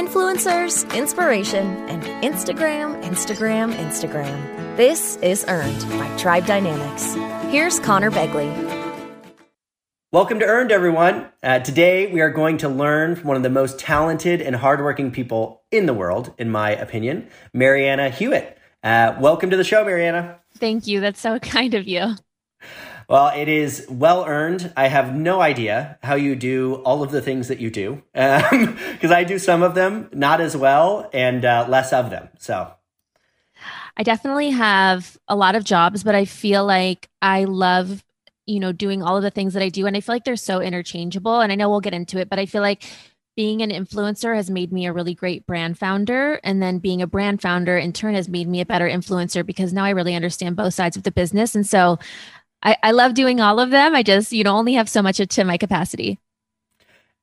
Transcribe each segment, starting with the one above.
Influencers, inspiration, and Instagram, Instagram, Instagram. This is Earned by Tribe Dynamics. Here's Conor Begley. Welcome to Earned, everyone. Uh, today, we are going to learn from one of the most talented and hardworking people in the world, in my opinion, Marianna Hewitt. Uh, welcome to the show, Marianna. Thank you. That's so kind of you. Well, it is well earned. I have no idea how you do all of the things that you do because um, I do some of them not as well and uh, less of them. So I definitely have a lot of jobs, but I feel like I love, you know, doing all of the things that I do. And I feel like they're so interchangeable. And I know we'll get into it, but I feel like being an influencer has made me a really great brand founder. And then being a brand founder in turn has made me a better influencer because now I really understand both sides of the business. And so I, I love doing all of them. I just, you know, only have so much to my capacity.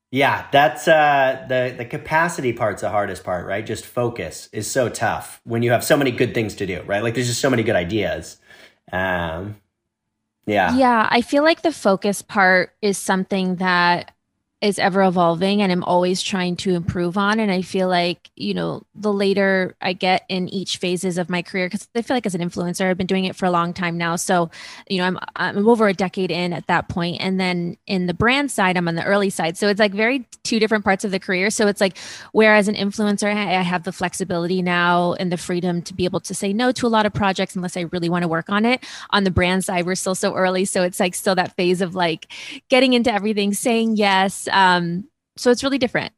Yeah, that's uh the the capacity part's the hardest part, right? Just focus is so tough when you have so many good things to do, right? Like there's just so many good ideas. Um yeah. Yeah, I feel like the focus part is something that is ever evolving and I'm always trying to improve on. And I feel like, you know, the later I get in each phases of my career, because I feel like as an influencer, I've been doing it for a long time now. So, you know, I'm I'm over a decade in at that point. And then in the brand side, I'm on the early side. So it's like very two different parts of the career. So it's like whereas an influencer, I have the flexibility now and the freedom to be able to say no to a lot of projects unless I really want to work on it. On the brand side, we're still so early. So it's like still that phase of like getting into everything, saying yes um, so it's really different.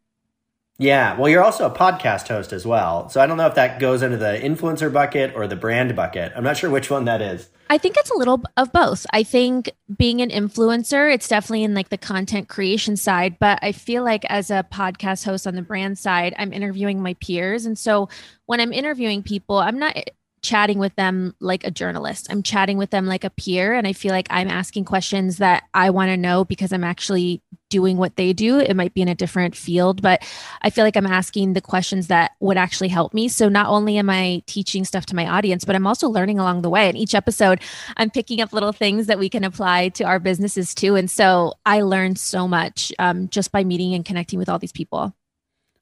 Yeah. Well, you're also a podcast host as well. So I don't know if that goes into the influencer bucket or the brand bucket. I'm not sure which one that is. I think it's a little of both. I think being an influencer, it's definitely in like the content creation side, but I feel like as a podcast host on the brand side, I'm interviewing my peers. And so when I'm interviewing people, I'm not chatting with them like a journalist. I'm chatting with them like a peer. And I feel like I'm asking questions that I want to know because I'm actually doing what they do. It might be in a different field, but I feel like I'm asking the questions that would actually help me. So not only am I teaching stuff to my audience, but I'm also learning along the way. And each episode, I'm picking up little things that we can apply to our businesses too. And so I learned so much um, just by meeting and connecting with all these people.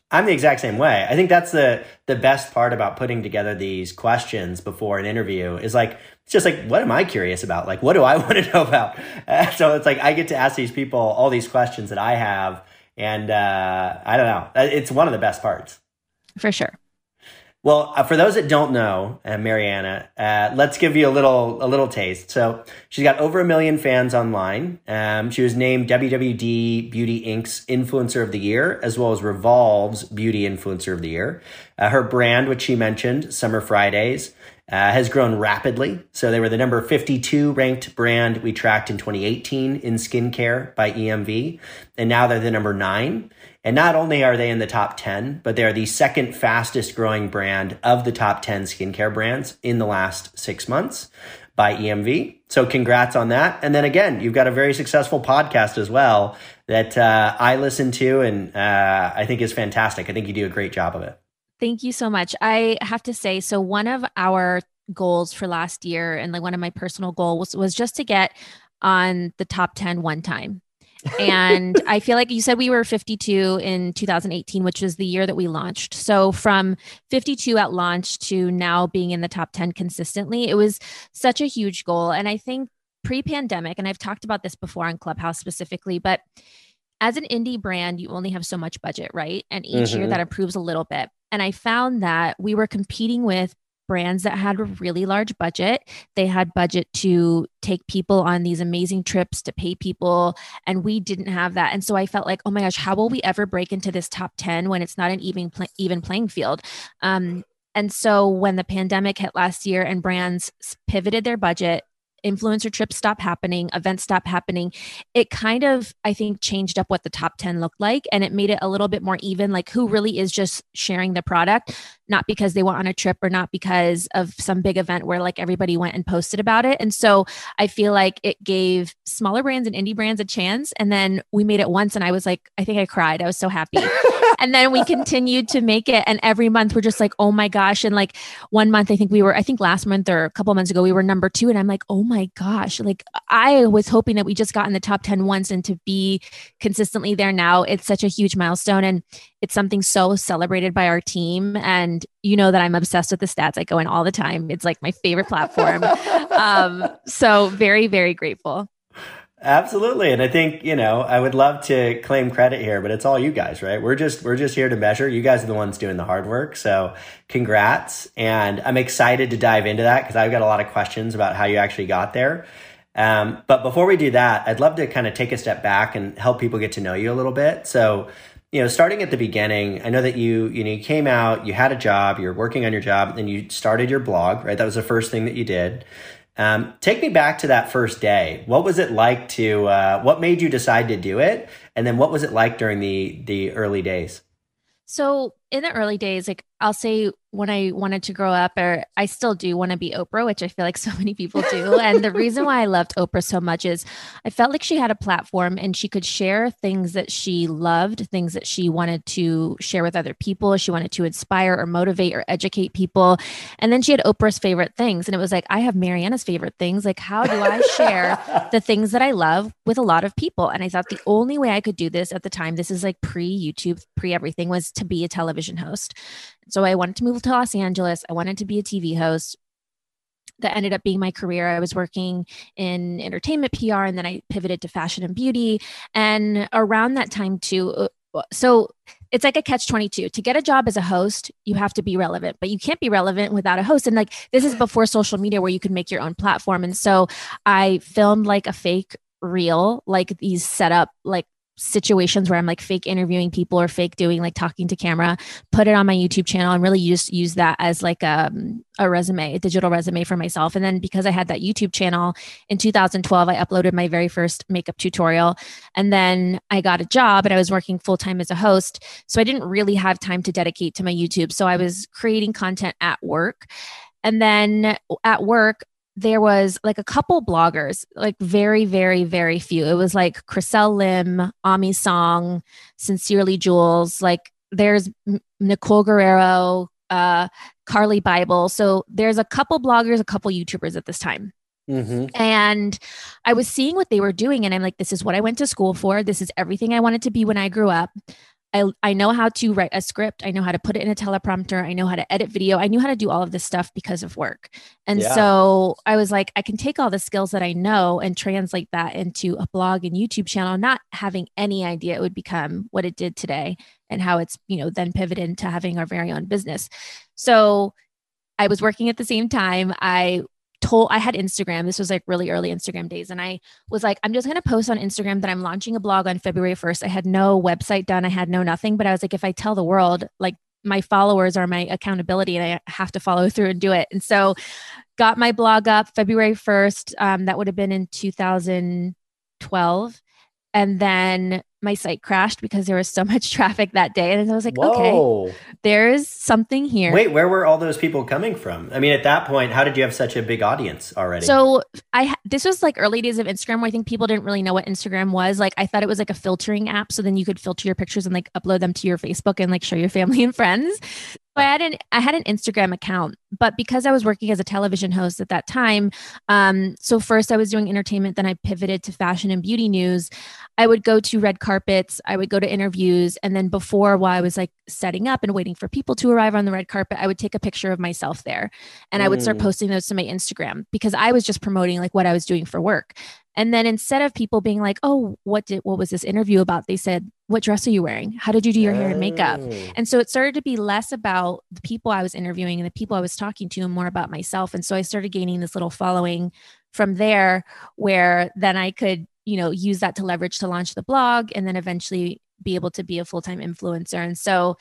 I'm the exact same way. I think that's the the best part about putting together these questions before an interview is like it's just like what am I curious about? Like what do I want to know about? Uh, so it's like I get to ask these people all these questions that I have, and uh, I don't know. It's one of the best parts. For sure. Well, uh, for those that don't know uh, Marianna, uh, let's give you a little a little taste. So she's got over a million fans online. Um, she was named WWD Beauty Inc.'s Influencer of the Year, as well as Revolve's Beauty Influencer of the Year. Uh, her brand, which she mentioned, Summer Fridays, uh, has grown rapidly. So they were the number 52 ranked brand we tracked in 2018 in skincare by EMV. And now they're the number nine. And not only are they in the top 10, but they are the second fastest growing brand of the top 10 skincare brands in the last six months by EMV. So congrats on that. And then again, you've got a very successful podcast as well that uh, I listen to and uh, I think is fantastic. I think you do a great job of it. Thank you so much. I have to say, so one of our goals for last year and like one of my personal goals was, was just to get on the top 10 one time. and I feel like you said we were 52 in 2018, which was the year that we launched. So from 52 at launch to now being in the top 10 consistently, it was such a huge goal. And I think pre pandemic, and I've talked about this before on Clubhouse specifically, but as an indie brand, you only have so much budget, right? And each mm-hmm. year that improves a little bit. And I found that we were competing with brands that had a really large budget. They had budget to take people on these amazing trips, to pay people, and we didn't have that. And so I felt like, oh my gosh, how will we ever break into this top 10 when it's not an even even playing field? Um, and so when the pandemic hit last year and brands pivoted their budget influencer trips stop happening, events stop happening, it kind of, I think, changed up what the top 10 looked like. And it made it a little bit more even, like who really is just sharing the product, not because they went on a trip or not because of some big event where like everybody went and posted about it. And so I feel like it gave smaller brands and indie brands a chance. And then we made it once and I was like, I think I cried. I was so happy. and then we continued to make it. And every month we're just like, oh my gosh. And like one month, I think we were, I think last month or a couple months ago, we were number two. And I'm like, oh my gosh. Like I was hoping that we just got in the top 10 once and to be consistently there now, it's such a huge milestone. And it's something so celebrated by our team. And you know that I'm obsessed with the stats. I go in all the time. It's like my favorite platform. um, so very, very grateful. Absolutely. And I think, you know, I would love to claim credit here, but it's all you guys, right? We're just we're just here to measure. You guys are the ones doing the hard work. So, congrats. And I'm excited to dive into that because I've got a lot of questions about how you actually got there. Um, but before we do that, I'd love to kind of take a step back and help people get to know you a little bit. So, you know, starting at the beginning, I know that you, you know, you came out, you had a job, you're working on your job, and then you started your blog, right? That was the first thing that you did. Um, take me back to that first day. What was it like to? Uh, what made you decide to do it? And then what was it like during the the early days? So in the early days, like I'll say when I wanted to grow up, or I still do want to be Oprah, which I feel like so many people do. and the reason why I loved Oprah so much is I felt like she had a platform and she could share things that she loved, things that she wanted to share with other people. She wanted to inspire or motivate or educate people. And then she had Oprah's favorite things. And it was like, I have Marianna's favorite things. Like, how do I share the things that I love with a lot of people? And I thought the only way I could do this at the time, this is like pre YouTube, pre everything, was to be a television host. So I wanted to move to Los Angeles. I wanted to be a TV host. That ended up being my career. I was working in entertainment PR and then I pivoted to fashion and beauty. And around that time, too, uh, so it's like a catch 22 to get a job as a host you have to be relevant but you can't be relevant without a host and like this is before social media where you can make your own platform and so i filmed like a fake reel like these set up like situations where I'm like fake interviewing people or fake doing like talking to camera, put it on my YouTube channel and really just use that as like a, um, a resume, a digital resume for myself. And then because I had that YouTube channel in 2012, I uploaded my very first makeup tutorial. And then I got a job and I was working full time as a host. So I didn't really have time to dedicate to my YouTube. So I was creating content at work. And then at work, there was like a couple bloggers, like very, very, very few. It was like Chriselle Lim, Aimee Song, Sincerely Jules. Like there's Nicole Guerriero, uh, Carli Bybel. So there's a couple bloggers, a couple YouTubers at this time. Mm-hmm. And I was seeing what they were doing, and I'm like, this is what I went to school for. This is everything I wanted to be when I grew up. I, I know how to write a script. I know how to put it in a teleprompter. I know how to edit video. I knew how to do all of this stuff because of work. And yeah. so I was like, I can take all the skills that I know and translate that into a blog and YouTube channel, not having any idea it would become what it did today and how it's, you know, then pivoted into having our very own business. So I was working at the same time. I told I had Instagram. This was like really early Instagram days. And I was like, I'm just going to post on Instagram that I'm launching a blog on February 1st. I had no website done. I had no nothing, but I was like, if I tell the world, like my followers are my accountability and I have to follow through and do it. And so got my blog up February 1st. Um, that would have been in 2012. And then my site crashed because there was so much traffic that day. And I was like, Whoa. okay, there's something here. Wait, where were all those people coming from? I mean, at that point, how did you have such a big audience already? So I, this was like early days of Instagram where I think people didn't really know what Instagram was. Like I thought it was like a filtering app. So then you could filter your pictures and like upload them to your Facebook and like show your family and friends. I had an I had an Instagram account, but because I was working as a television host at that time, um, so first I was doing entertainment, then I pivoted to fashion and beauty news. I would go to red carpets, I would go to interviews, and then before while I was like setting up and waiting for people to arrive on the red carpet, I would take a picture of myself there, and mm. I would start mm. posting those to my Instagram because I was just promoting like what I was doing for work. And then instead of people being like, "Oh, what did what was this interview about?" They said, "What dress are you wearing? How did you do your hair and makeup?" Oh. And so it started to be less about the people I was interviewing and the people I was talking to and more about myself. And so I started gaining this little following from there where then I could, you know, use that to leverage to launch the blog and then eventually be able to be a full-time influencer. And so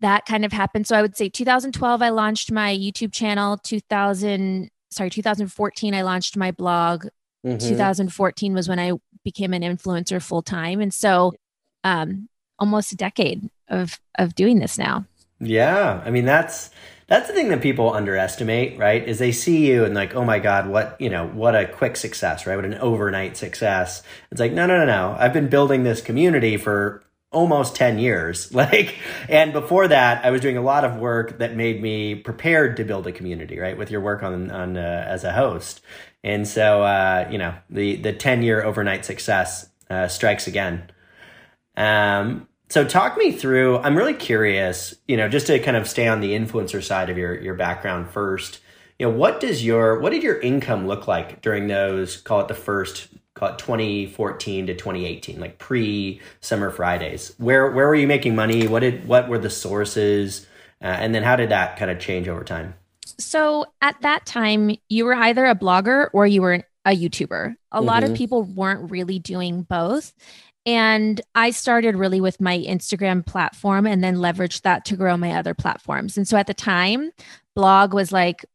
that kind of happened. So I would say 2012 I launched my YouTube channel, 2000 sorry, 2014 I launched my blog. Mm-hmm. 2014 was when I became an influencer full time. And so um, almost a decade of of doing this now. Yeah. I mean that's that's the thing that people underestimate, right? Is they see you and like, oh my God, what you know, what a quick success, right? What an overnight success. It's like, no, no, no, no. I've been building this community for almost 10 years like and before that i was doing a lot of work that made me prepared to build a community right with your work on on uh, as a host and so, uh, you know, the, the 10 year overnight success uh, strikes again. Um, So talk me through. I'm really curious. You know, just to kind of stay on the influencer side of your your background first. You know, what does your what did your income look like during those? Call it the first. Call it 2014 to 2018, like pre Summer Fridays. Where where were you making money? What did what were the sources? Uh, and then how did that kind of change over time? So at that time, you were either a blogger or you were a YouTuber. A mm-hmm. lot of mm-hmm. people weren't really doing both. And I started really with my Instagram platform and then leveraged that to grow my other platforms. And so at the time, blog was like,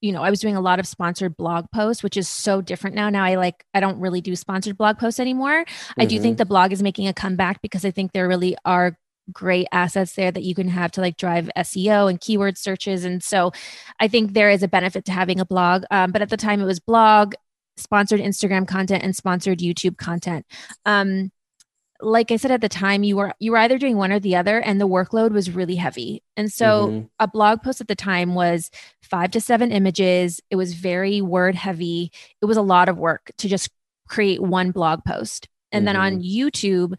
you know, I was doing a lot of sponsored blog posts, which is so different now. Now I like, I don't really do sponsored blog posts anymore. Mm-hmm. I do think mm-hmm. the blog is making a comeback because I think there really are great assets there that you can have to like drive SEO and keyword searches. And so I think there is a benefit to having a blog. Um, but at the time, it was blog, sponsored Instagram content, and sponsored YouTube content. Um, like I said at the time, you were you were either doing one or the other, and the workload was really heavy. And so mm-hmm. a blog post at the time was five to seven images. It was very word heavy. It was a lot of work to just create one blog post. And mm-hmm. then on mm-hmm. YouTube,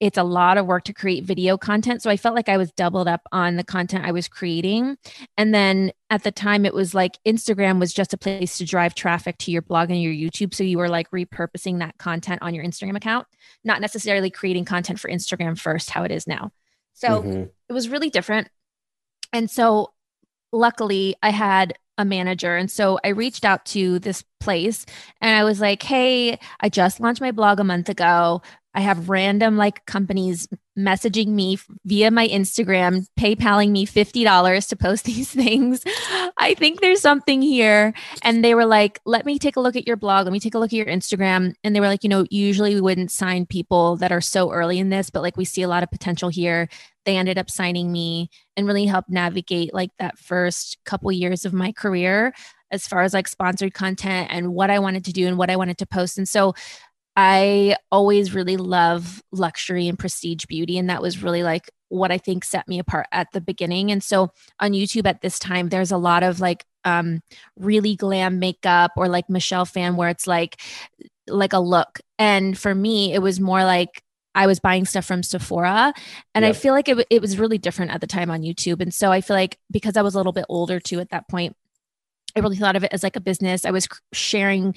it's a lot of work to create video content. So I felt like I was doubled up on the content I was creating. And then at the time, it was like Instagram was just a place to drive traffic to your blog and your YouTube. So you were like repurposing that content on your Instagram account, not necessarily creating content for Instagram first, how it is now. So mm-hmm. it was really different. And so luckily, I had a manager. And so I reached out to this place and I was like, hey, I just launched my blog a month ago. I have random like companies messaging me via my Instagram, PayPaling me $50 to post these things. I think there's something here. And they were like, let me take a look at your blog. Let me take a look at your Instagram. And they were like, you know, usually we wouldn't sign people that are so early in this, but like we see a lot of potential here. They ended up signing me and really helped navigate like that first couple years of my career as far as like sponsored content and what I wanted to do and what I wanted to post. And so I always really love luxury and prestige beauty. And that was really like what I think set me apart at the beginning. And so on YouTube at this time, there's a lot of like um, really glam makeup or like Michelle Phan, where it's like, like a look. And for me, it was more like I was buying stuff from Sephora. And yep. I feel like it, it was really different at the time on YouTube. And so I feel like because I was a little bit older too at that point, I really thought of it as like a business. I was sharing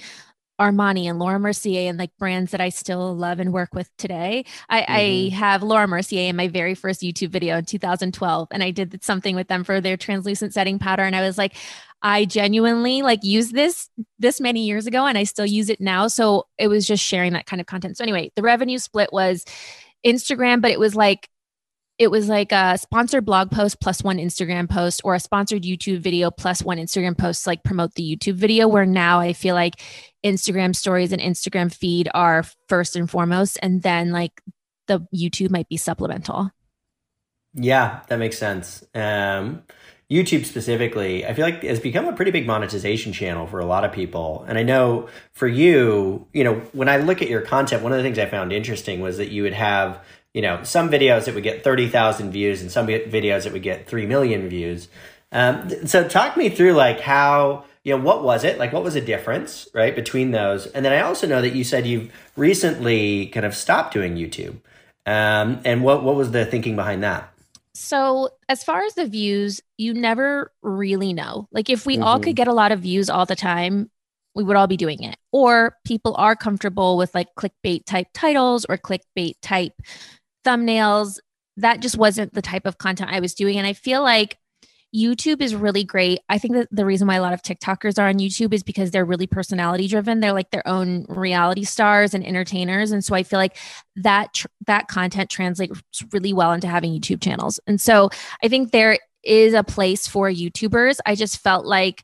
Armani and Laura Mercier and like brands that I still love and work with today. I, mm-hmm. I, have Laura Mercier in my very first YouTube video in 2012, and I did something with them for their translucent setting powder. And I was like, I genuinely like use this this many years ago, and I still use it now. So it was just sharing that kind of content. So anyway, the revenue split was Instagram, but it was like it was like a sponsored blog post plus one Instagram post or a sponsored YouTube video plus one Instagram post like promote the YouTube video where now I feel like Instagram stories and Instagram feed are first and foremost and then like the YouTube might be supplemental. Yeah, that makes sense. Um YouTube specifically, I feel like has become a pretty big monetization channel for a lot of people. And I know for you, you know, when I look at your content, one of the things I found interesting was that you would have you know, some videos that would get 30,000 views and some videos that would get 3 million views. Um, so talk me through like how, you know, what was it? Like what was the difference, right, between those? And then I also know that you said you've recently kind of stopped doing YouTube. Um, and what, what was the thinking behind that? So, as far as the views, you never really know. Like, if we mm-hmm. all could get a lot of views all the time, we would all be doing it. Or people are comfortable with like clickbait type titles or clickbait type thumbnails. That just wasn't the type of content I was doing. And I feel like YouTube is really great. I think that the reason why a lot of TikTokers are on YouTube is because they're really personality driven. They're like their own reality stars and entertainers, and so I feel like that tr- that content translates really well into having YouTube channels. And so I think there is a place for YouTubers. I just felt like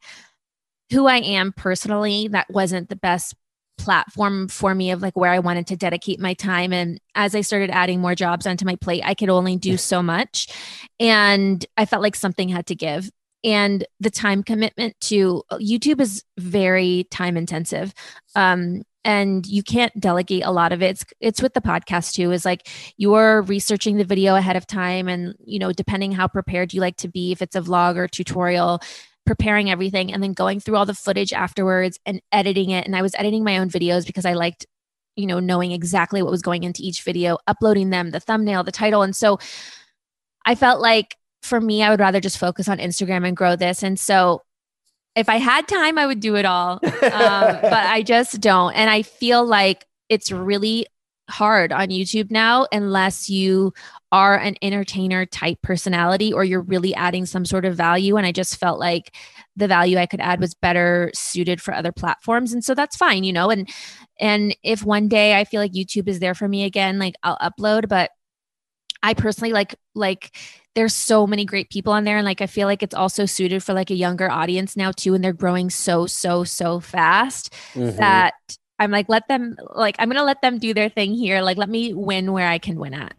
who I am personally, that wasn't the best platform for me of like where I wanted to dedicate my time. And as I started adding more jobs onto my plate, I could only do so much. And I felt like something had to give. And the time commitment to YouTube is very time intensive. Um, and you can't delegate a lot of it. It's, it's with the podcast too, is like you're researching the video ahead of time. And, you know, depending how prepared you like to be, if it's a vlog or tutorial, preparing everything and then going through all the footage afterwards and editing it. And I was editing my own videos because I liked you know, knowing exactly what was going into each video, uploading them, the thumbnail, the title. And so I felt like for me, I would rather just focus on Instagram and grow this. And so if I had time, I would do it all. Um, but I just don't. And I feel like it's really hard on YouTube now unless you are an entertainer type personality or you're really adding some sort of value. And I just felt like the value I could add was better suited for other platforms. And so that's fine, you know, and and if one day I feel like YouTube is there for me again, like I'll upload, but I personally like like there's so many great people on there and like I feel like it's also suited for like a younger audience now too and they're growing so so so fast mm-hmm. that I'm like let them like I'm going to let them do their thing here like let me win where I can win at.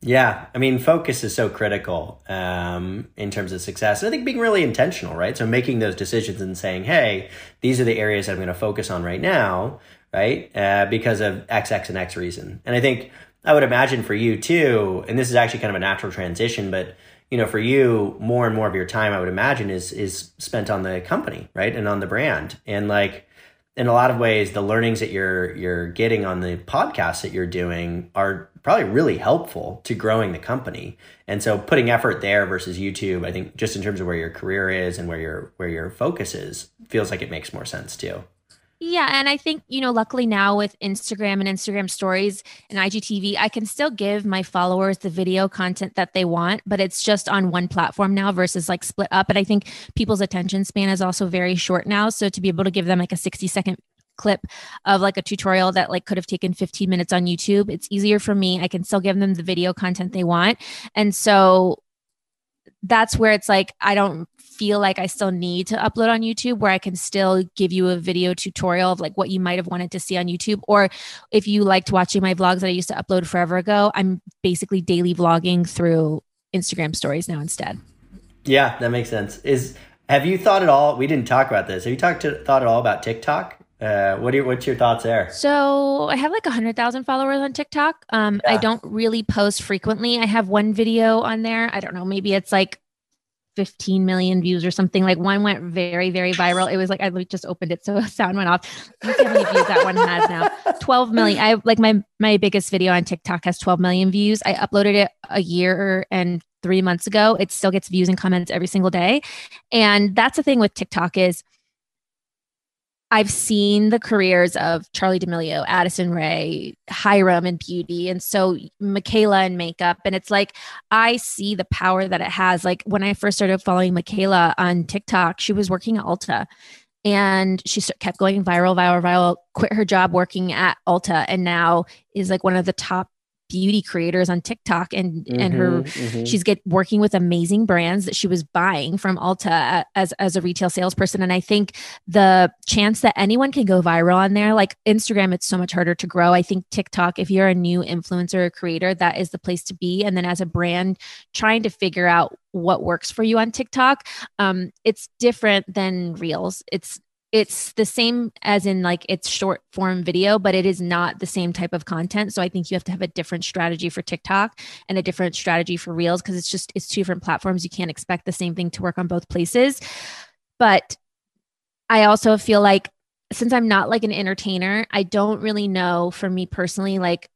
Yeah, I mean, focus is so critical um, in terms of success. I think being really intentional, right? So making those decisions and saying, "Hey, these are the areas I'm going to focus on right now," right? Uh, because of X, X, and X reason. And I think I would imagine for you too, and this is actually kind of a natural transition, but you know, for you, more and more of your time, I would imagine, is is spent on the company, right, and on the brand, and like in a lot of ways, the learnings that you're you're getting on the podcast that you're doing are probably really helpful to growing the company. And so putting effort there versus YouTube, I think just in terms of where your career is and where your where your focus is, feels like it makes more sense too. Yeah, and I think, you know, luckily now with Instagram and Instagram stories and IGTV, I can still give my followers the video content that they want, but it's just on one platform now versus like split up. And I think people's attention span is also very short now. So to be able to give them like a 60 second clip of like a tutorial that like could have taken 15 minutes on YouTube, it's easier for me. I can still give them the video content they want. And so that's where it's like I don't feel like I still need to upload on YouTube where I can still give you a video tutorial of like what you might have wanted to see on YouTube. Or if you liked watching my vlogs that I used to upload forever ago, I'm basically daily vlogging through Instagram stories now instead. Yeah, that makes sense. Is have you thought at all? We didn't talk about this. Have you talked to, thought at all about TikTok? Uh, what are your, what's your thoughts there? So I have like a hundred thousand followers on TikTok. Um, yeah. I don't really post frequently. I have one video on there. I don't know. Maybe it's like 15 million views or something. Like one went very, very viral. It was like I just opened it, so sound went off. How many views that one has now. 12 million. I like my my biggest video on TikTok has 12 million views. I uploaded it a year and three months ago. It still gets views and comments every single day. And that's the thing with TikTok is I've seen the careers of Charli D'Amelio, Addison Rae, Hyram and beauty, and so Mikayla and makeup. And it's like I see the power that it has. Like when I first started following Mikayla on TikTok, she was working at Ulta and she kept going viral, viral, viral, quit her job working at Ulta, and now is like one of the top beauty creators on TikTok and mm-hmm, and her mm-hmm. she's get working with amazing brands that she was buying from Ulta as as a retail salesperson. And I think the chance that anyone can go viral on there like Instagram it's so much harder to grow. I think TikTok if you're a new influencer or creator that is the place to be. And then as a brand trying to figure out what works for you on TikTok um it's different than Reels. It's it's the same as in like it's short form video, but it is not the same type of content. So I think you have to have a different strategy for TikTok and a different strategy for Reels because it's just it's two different platforms. You can't expect the same thing to work on both places. But I also feel like since I'm not like an entertainer, I don't really know for me personally like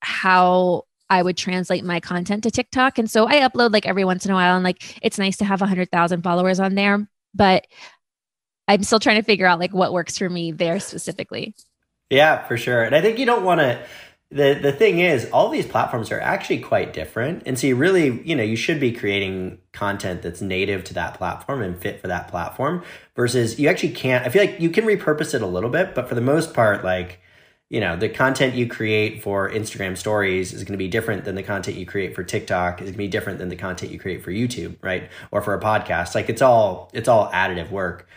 how I would translate my content to TikTok. And so I upload like every once in a while and like it's nice to have a hundred thousand followers on there. But I'm still trying to figure out like what works for me there specifically. Yeah, for sure. And I think you don't want to the the thing is all these platforms are actually quite different and so you really you know you should be creating content that's native to that platform and fit for that platform versus you actually can't i feel like you can repurpose it a little bit but for the most part like you know the content you create for instagram stories is going to be different than the content you create for tiktok is going to be different than the content you create for youtube right or for a podcast like it's all it's all additive work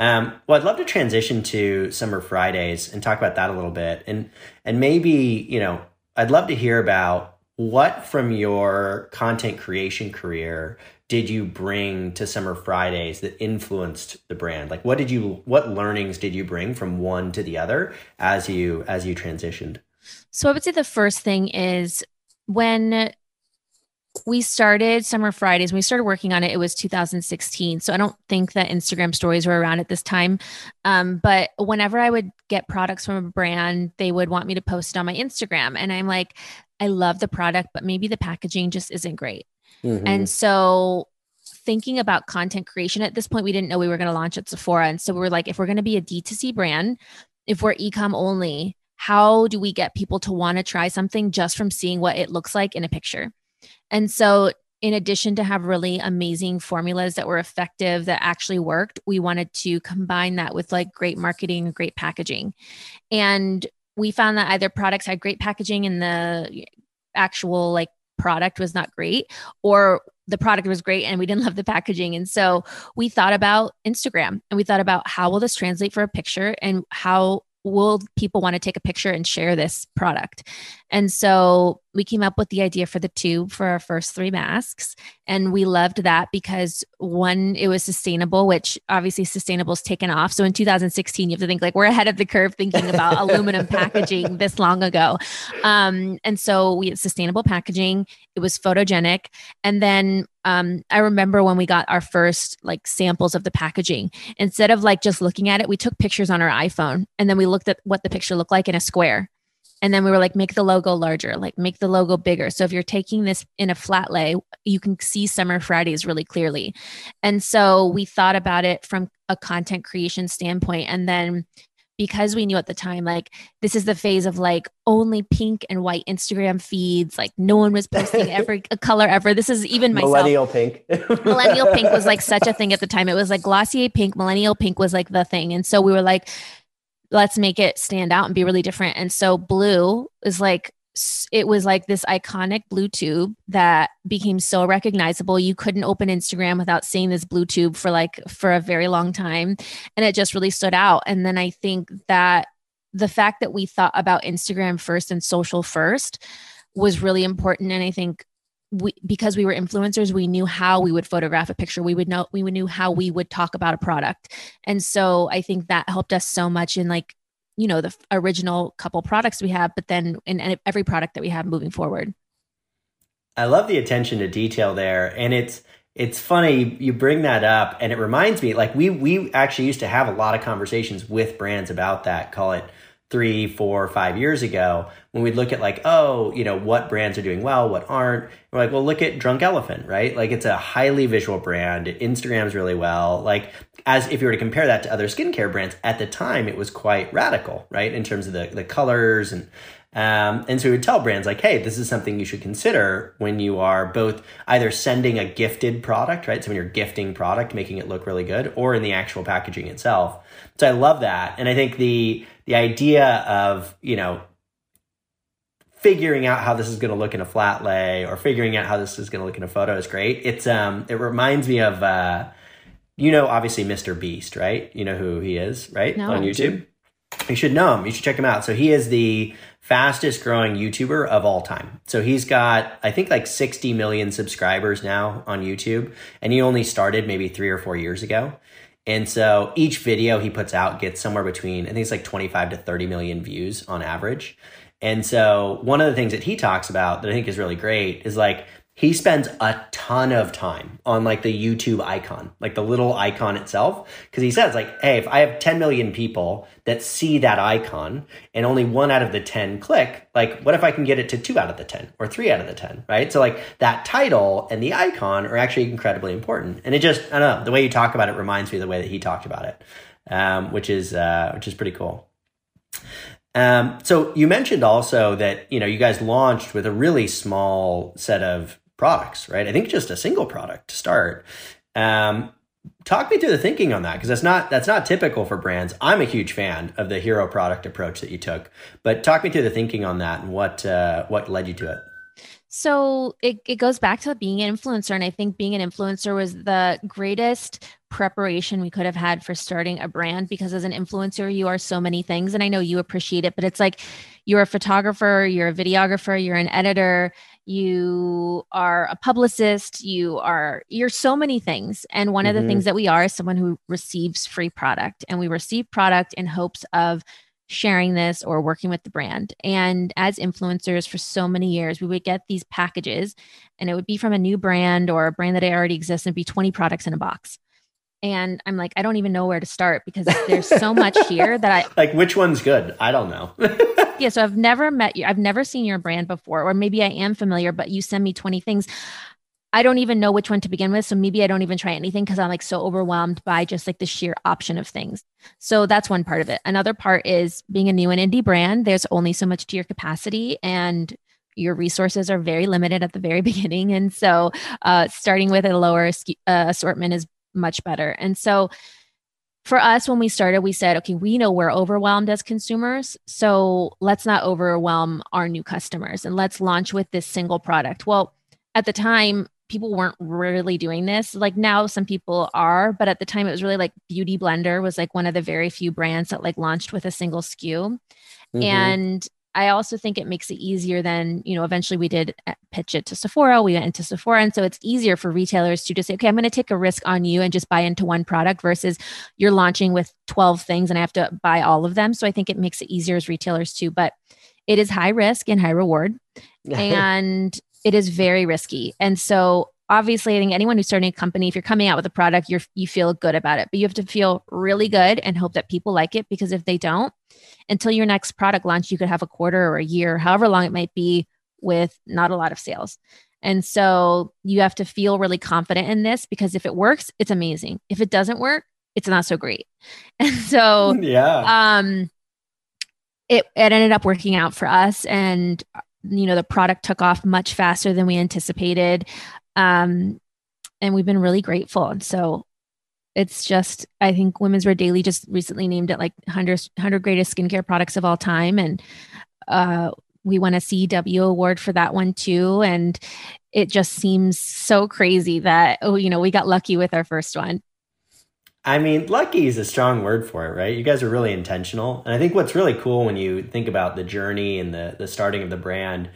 um, well, I'd love to transition to Summer Fridays and talk about that a little bit, and and maybe you know I'd love to hear about what from your content creation career did you bring to Summer Fridays that influenced the brand? Like, what did you what learnings did you bring from one to the other as you as you transitioned? So I would say the first thing is when we started Summer Fridays. When we started working on it, it was 2016. So I don't think that Instagram stories were around at this time. Um, but whenever I would get products from a brand, they would want me to post it on my Instagram. And I'm like, I love the product, but maybe the packaging just isn't great. Mm-hmm. And so thinking about content creation at this point, we didn't know we were going to launch at Sephora. And so we were like, if we're going to be a D2C brand, if we're ecom only, how do we get people to want to try something just from seeing what it looks like in a picture? And so, in addition to have really amazing formulas that were effective that actually worked, we wanted to combine that with like great marketing great packaging. And we found that either products had great packaging and the actual like product was not great or the product was great and we didn't love the packaging and so we thought about instagram and we thought about how will this translate for a picture and how will people want to take a picture and share this product? And so we came up with the idea for the tube for our first three masks. And we loved that because one, it was sustainable, which obviously sustainable is taken off. So in 2016, you have to think like we're ahead of the curve thinking about aluminum packaging this long ago. Um, and so we had sustainable packaging, it was photogenic. And then um, I remember when we got our first like samples of the packaging, instead of like just looking at it, we took pictures on our iPhone and then we looked at what the picture looked like in a square. And then we were like, make the logo larger, like make the logo bigger. So if you're taking this in a flat lay, you can see Summer Fridays really clearly. And so we thought about it from a content creation standpoint. And then because we knew at the time like this is the phase of like only pink and white Instagram feeds. Like no one was posting every color ever. This is even myself. Millennial pink. millennial pink was like such a thing at the time. It was like Glossier pink, millennial pink was like the thing. And so we were like, let's make it stand out and be really different. And so blue is like it was like this iconic blue tube that became so recognizable. You couldn't open instagram without seeing this blue tube for like for a very long time. And it just really stood out. And then i think that the fact that we thought about instagram first and social first was really important. And i think we, because we were influencers we knew how we would photograph a picture. We would know we knew how we would talk about a product. And so i think that helped us so much in like you know the original couple products we have but then in every product that we have moving forward. I love the attention to detail there and it's it's funny you bring that up and it reminds me like we we actually used to have a lot of conversations with brands about that call it three, four, five years ago when we'd look at like, oh, you know, what brands are doing well, what aren't. We're like, well, look at Drunk Elephant, right? Like it's a highly visual brand. It Instagrams really well. Like as if you were to compare that to other skincare brands at the time, it was quite radical, right? In terms of the, the colors and um, and so we would tell brands like, hey, this is something you should consider when you are both either sending a gifted product, right? So when you're gifting product, making it look really good, or in the actual packaging itself. So I love that. And I think the the idea of, you know, figuring out how this is going to look in a flat lay or figuring out how this is going to look in a photo is great. It's um it reminds me of uh you know obviously Mr. Beast, right? You know who he is, right? No. On YouTube. You should know him. You should check him out. So he is the fastest growing YouTuber of all time. So he's got, I think, like 60 million subscribers now on YouTube. And he only started maybe three or four years ago. And so each video he puts out gets somewhere between, I think it's like 25 to 30 million views on average. And so one of the things that he talks about that I think is really great is like he spends a ton of time on like the YouTube icon, like the little icon itself. Cause he says like, Hey, if I have 10 million people that see that icon and only one out of the 10 click, like what if I can get it to two out of the 10 or three out of the 10, right? So like that title and the icon are actually incredibly important. And it just, I don't know, the way you talk about it reminds me of the way that he talked about it, um, which is, uh, which is pretty cool. Um, so you mentioned also that you know you guys launched with a really small set of products, right? I think just a single product to start. Um, talk me through the thinking on that because that's not that's not typical for brands. I'm a huge fan of the hero product approach that you took, but talk me through the thinking on that and what uh, what led you to it. So it, it goes back to being an influencer. And I think being an influencer was the greatest preparation we could have had for starting a brand because as an influencer, you are so many things. And I know you appreciate it, but it's like you're a photographer, you're a videographer, you're an editor, you are a publicist you are you're so many things and one mm-hmm. of the things mm-hmm. that we are is someone who receives free product and we receive product in hopes of sharing this or working with the brand. And as influencers for so many years, we would get these packages and it would be from a new brand or a brand that already exists and be 20 products in a box. And I'm like, I don't even know where to start because there's so much here that I like which one's good? I don't know. yeah. So I've never met you. I've never seen your brand before, or maybe I am familiar, but you send me 20 things. I don't even know which one to begin with. So maybe I don't even try anything because I'm like so overwhelmed by just like the sheer option of things. So that's one part of it. Another part is being a new and indie brand, there's only so much to your capacity and your resources are very limited at the very beginning. And so uh, starting with a lower uh, assortment is much better. And so for us, when we started, we said, okay, we know we're overwhelmed as consumers. So let's not overwhelm our new customers and let's launch with this single product. Well, at the time, people weren't really doing this. Like now some people are, but at the time it was really like Beauty Blender was like one of the very few brands that like launched with a single SKU. Mm-hmm. And I also think it makes it easier than, you know, eventually we did uh, pitch it to Sephora, we went into Sephora. And so it's easier for retailers to just say, okay, I'm going to take a risk on you and just buy into one product versus you're launching with 12 things and I have to buy all of them. So I think it makes it easier as retailers too. But it is high risk and high reward. and it is very risky. And so obviously I think anyone who's starting a company, if you're coming out with a product, you're you feel good about it. But you have to feel really good and hope that people like it because if they don't, until your next product launch, you could have a quarter or a year, however long it might be, with not a lot of sales. And so you have to feel really confident in this because if it works, it's amazing. If it doesn't work, it's not so great. And so yeah. Um it, it ended up working out for us and you know the product took off much faster than we anticipated um, and we've been really grateful and so it's just i think women's wear daily just recently named it like 100, 100 greatest skincare products of all time and uh, we won a CW award for that one too and it just seems so crazy that oh you know we got lucky with our first one I mean, lucky is a strong word for it, right? You guys are really intentional. And I think what's really cool when you think about the journey and the, the starting of the brand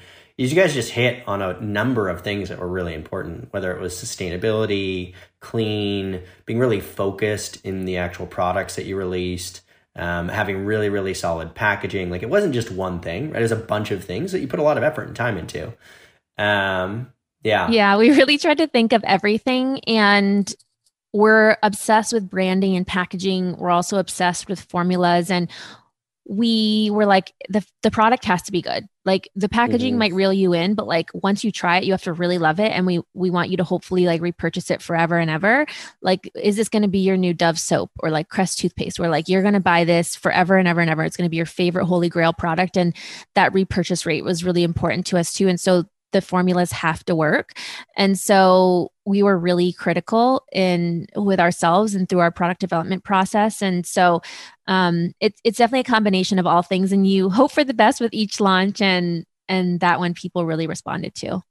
you guys just hit on a number of things that were really important, whether it was sustainability, clean, being really focused in the actual products that you released, um, having really, really solid packaging. Like it wasn't just one thing, right? It was a bunch of things that you put a lot of effort and time into. Um, yeah. Yeah. We really tried to think of everything. And we're obsessed with branding and packaging. We're also obsessed with formulas and we were like the the product has to be good. Like the packaging mm-hmm. might reel you in, but like once you try it, you have to really love it and we we want you to hopefully like repurchase it forever and ever. Like is this going to be your new Dove soap or like Crest toothpaste where like you're going to buy this forever and ever and ever. It's going to be your favorite holy grail product and that repurchase rate was really important to us too. And so the formulas have to work. And so we were really critical in with ourselves and through our product development process. And so um, it's it's definitely a combination of all things. And you hope for the best with each launch, and and that one people really responded to.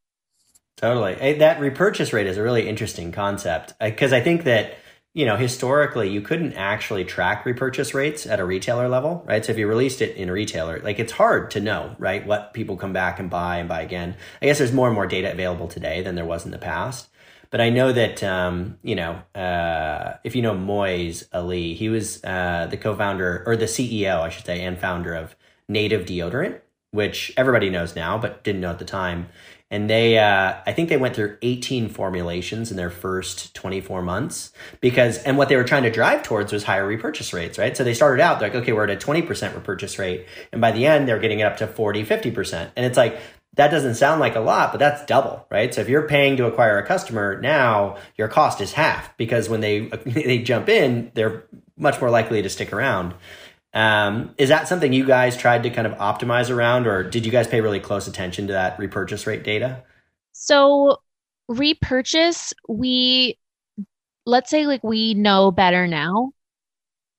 Totally, that repurchase rate is a really interesting concept because I think that you know, historically, you couldn't actually track repurchase rates at a retailer level, right? So if you released it in a retailer, like it's hard to know, right, what people come back and buy and buy again. I guess there's more and more data available today than there was in the past. But I know that, um, you know, uh, if you know Moiz Ali, he was uh, the co founder or the CEO, I should say, and founder of Native Deodorant, which everybody knows now, but didn't know at the time and they uh, i think they went through 18 formulations in their first 24 months because and what they were trying to drive towards was higher repurchase rates right? So they started out like okay we're at a 20% repurchase rate. And by the end they're getting it up to 40 50% and it's like that doesn't sound like a lot but that's double right? So if you're paying to acquire a customer now your cost is half because when they they jump in they're much more likely to stick around um, is that something you guys tried to kind of optimize around, or did you guys pay really close attention to that repurchase rate data? So, repurchase, we let's say like we know better now.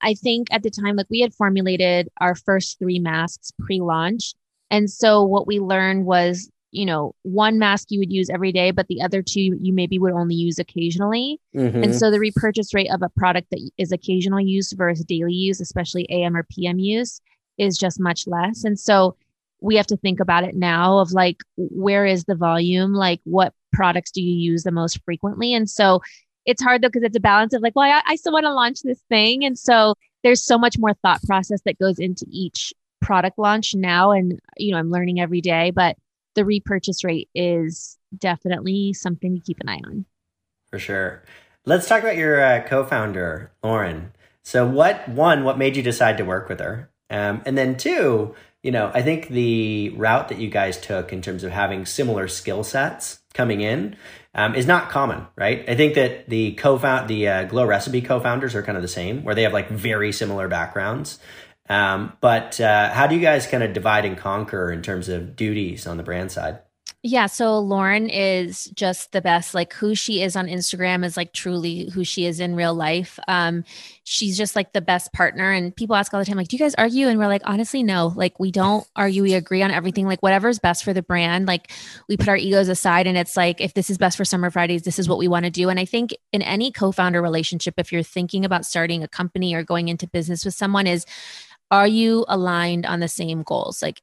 I think at the time, like we had formulated our first three masks pre launch. And so, what we learned was you know, one mask you would use every day, but the other two you maybe would only use occasionally. Mm-hmm. And so the repurchase rate of a product that is occasional use versus daily use, especially AM or PM use, is just much less. And so we have to think about it now of like, where is the volume? Like, what products do you use the most frequently? And so it's hard though, because it's a balance of like, well, I, I still want to launch this thing. And so there's so much more thought process that goes into each product launch now and you know i'm learning every day but the repurchase rate is definitely something to keep an eye on for sure let's talk about your uh, co-founder lauren so what one what made you decide to work with her um, and then two you know i think the route that you guys took in terms of having similar skill sets coming in um, is not common, right? I think that the co-found the uh, Glow Recipe co-founders are kind of the same, where they have like very similar backgrounds. Um, but uh, how do you guys kind of divide and conquer in terms of duties on the brand side? Yeah, so Lauren is just the best. Like who she is on Instagram is like truly who she is in real life. Um, she's just like the best partner. And people ask all the time, like, do you guys argue? And we're like, honestly, no. Like we don't argue. We agree on everything. Like whatever's best for the brand. Like we put our egos aside, and it's like if this is best for Summer Fridays, this is what we want to do. And I think in any co-founder relationship, if you're thinking about starting a company or going into business with someone, is are you aligned on the same goals? Like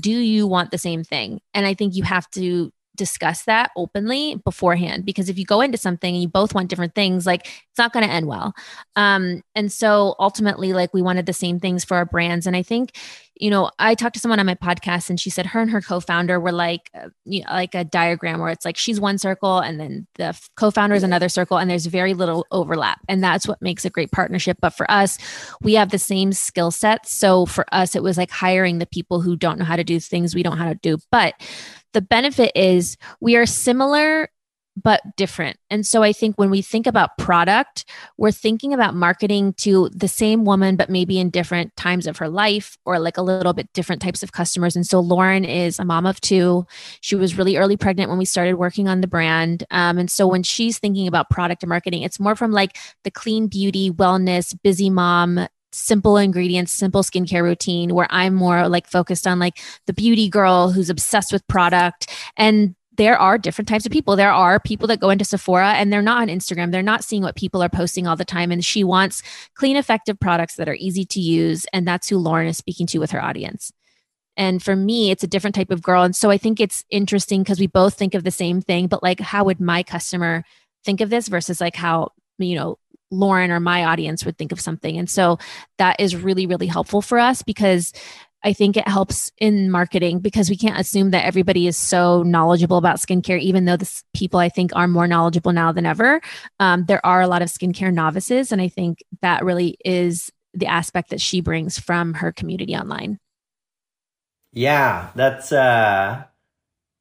do you want the same thing? And I think you have to discuss that openly beforehand because if you go into something and you both want different things like it's not going to end well. Um and so ultimately like we wanted the same things for our brands. And i think you know i talked to someone on my podcast and she said her and her co-founder were like uh, you know, like a diagram where it's like she's one circle and then the co-founder is another circle and there's very little overlap. And that's what makes a great partnership. But for us we have the same skill sets. So for us it was like hiring the people who don't know how to do things we don't know how to do. But the benefit is we are similar but different. And so I think when we think about product, we're thinking about marketing to the same woman, but maybe in different times of her life or like a little bit different types of customers. And so Lauren is a mom of two. She was really early pregnant when we started working on the brand. Um, and so when she's thinking about product and marketing, it's more from like the clean beauty, wellness, busy mom simple ingredients, simple skincare routine where I'm more like focused on like the beauty girl who's obsessed with product. And there are different types of people. There are people that go into Sephora and they're not on Instagram. They're not seeing what people are posting all the time. And she wants clean, effective products that are easy to use. And that's who Lauren is speaking to with her audience. And for me, it's a different type of girl. And so I think it's interesting because we both think of the same thing, but like, how would my customer think of this versus like how, you know, Lauren or my audience would think of something. And so that is really, really helpful for us because I think it helps in marketing because we can't assume that everybody is so knowledgeable about skincare, even though the people I think are more knowledgeable now than ever. Um, there are a lot of skincare novices. And I think that really is the aspect that she brings from her community online. Yeah, that's, uh,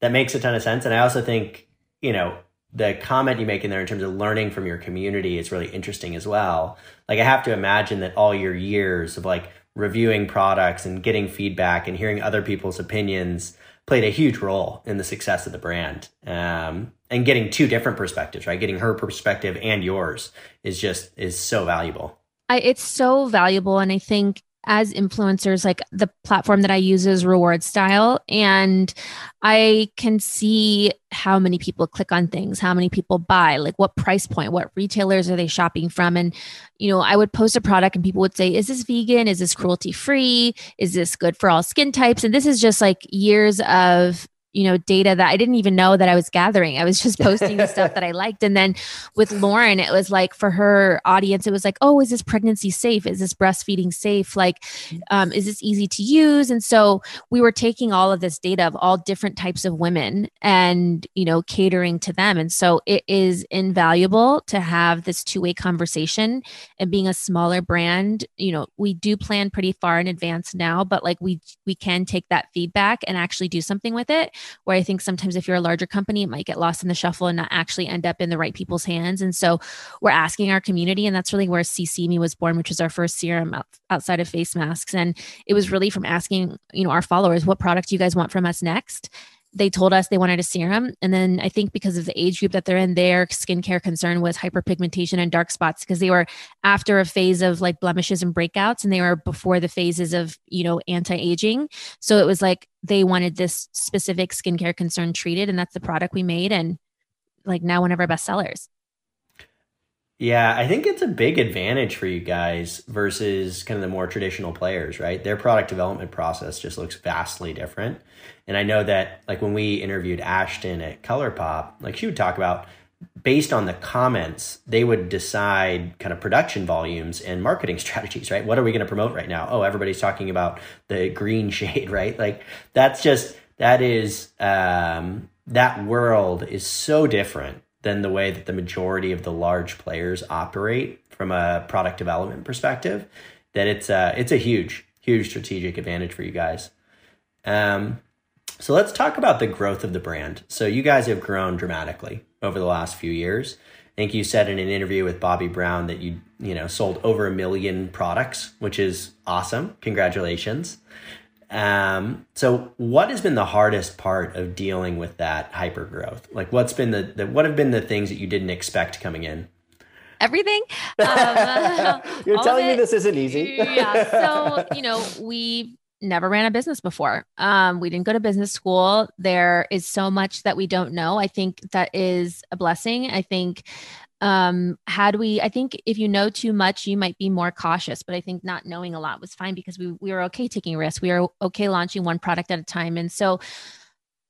that makes a ton of sense. And I also think, you know, the comment you make in there in terms of learning from your community is really interesting as well. Like I have to imagine that all your years of like reviewing products and getting feedback and hearing other people's opinions played a huge role in the success of the brand. Um, and getting two different perspectives, right? Getting her perspective and yours is just is so valuable. I, it's so valuable, and I think as influencers, like the platform that I use is rewardStyle. And I can see how many people click on things, how many people buy, like what price point, what retailers are they shopping from. And, you know, I would post a product and people would say, is this vegan? Is this cruelty free? Is this good for all skin types? And this is just like years of you know data that i didn't even know that i was gathering. I was just posting the stuff that i liked. And then with lauren it was like for her audience it was like oh is this pregnancy safe? Is this breastfeeding safe? Like um, is this easy to use? And so we were taking all of this data of all different types of women and you know catering to them. And so it is invaluable to have this two-way conversation and being a smaller brand. You know we do plan pretty far in advance now but like we we can take that feedback and actually do something with it where I think sometimes if you're a larger company, it might get lost in the shuffle and not actually end up in the right people's hands. And so we're asking our community, and that's really where CC Me was born, which was our first serum outside of face masks. And it was really from asking, you know, our followers, what product do you guys want from us next? They told us they wanted a serum. And then I think because of the age group that they're in, their skincare concern was hyperpigmentation and dark spots because they were after a phase of like blemishes and breakouts and they were before the phases of, you know, anti aging. So it was like they wanted this specific skincare concern treated. And that's the product we made. And like now one of our best sellers. Yeah, I think it's a big advantage for you guys versus kind of the more traditional players, right? Their product development process just looks vastly different. And I know that like when we interviewed Ashton at ColourPop, like she would talk about based on the comments, they would decide kind of production volumes and marketing strategies, right? What are we going to promote right now? Oh, everybody's talking about the green shade, right? Like that's just, that is, um, that world is so different than the way that the majority of the large players operate from a product development perspective that it's a, it's a huge, huge strategic advantage for you guys. Um, so let's talk about the growth of the brand. So you guys have grown dramatically over the last few years. I think you said in an interview with Bobbi Brown that you you know sold over a million products, which is awesome. Congratulations. Um, so what has been the hardest part of dealing with that hyper growth? Like what's been the, the what have been the things that you didn't expect coming in? Everything. Um, You're telling me this isn't easy. yeah. So, you know, we never ran a business before. Um, we didn't go to business school. There is so much that we don't know. I think that is a blessing. I think um had we i think if you know too much you might be more cautious but i think not knowing a lot was fine because we, we were okay taking risks we were okay launching one product at a time and so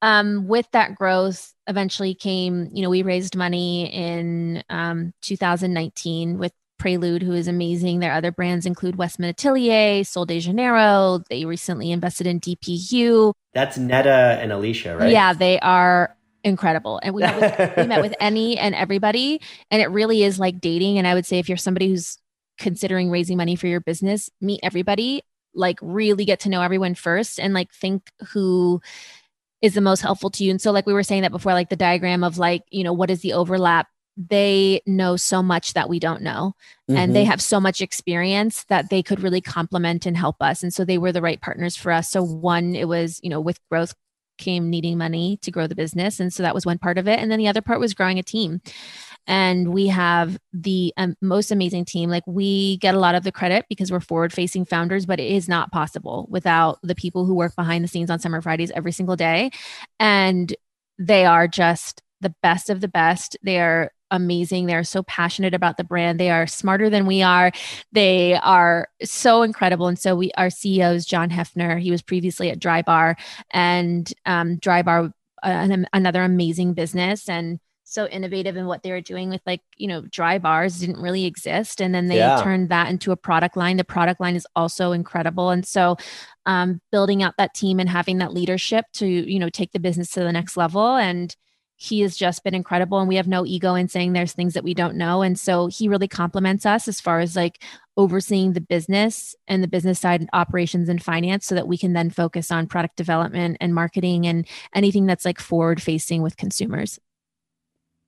um with that growth eventually came you know we raised money in um 2019 with Prelude, who is amazing. Their other brands include Westman Atelier, Sol de Janeiro. They recently invested in DPU. That's Netta and Alicia, right? Yeah, they are incredible. And we met with, we met with any and everybody. And it really is like dating. And I would say if you're somebody who's considering raising money for your business, meet everybody, like really get to know everyone first and like think who is the most helpful to you. And so, like we were saying that before, like the diagram of like, you know, what is the overlap they know so much that we don't know mm-hmm. and they mm-hmm. have so much experience that they could really complement and help us and so they were the right partners for us so one it was you know with growth came needing money to grow the business and so that was one part of it. And then the other part was growing a team. And we have the um, most amazing team. Like we get a lot of the credit because we're forward facing founders but it is not possible without the people who work behind the scenes on summer fridays every single day. And they are just the best of the best. They are amazing. They are so passionate about the brand. They are smarter than we are. They are so incredible. And so we, our CEO is John Hefner. He was previously at Drybar and um, Drybar, uh, another amazing business and so innovative in what they were doing with like, you know, dry bars didn't really exist. And then they yeah. turned that into a product line. The product line is also incredible. And so um, building out that team and having that leadership to, you know, take the business to the next level and he has just been incredible and we have no ego in saying there's things that we don't know. And so he really complements us as far as like overseeing the business and the business side and operations and finance so that we can then focus on product development and marketing and anything that's like forward facing with consumers.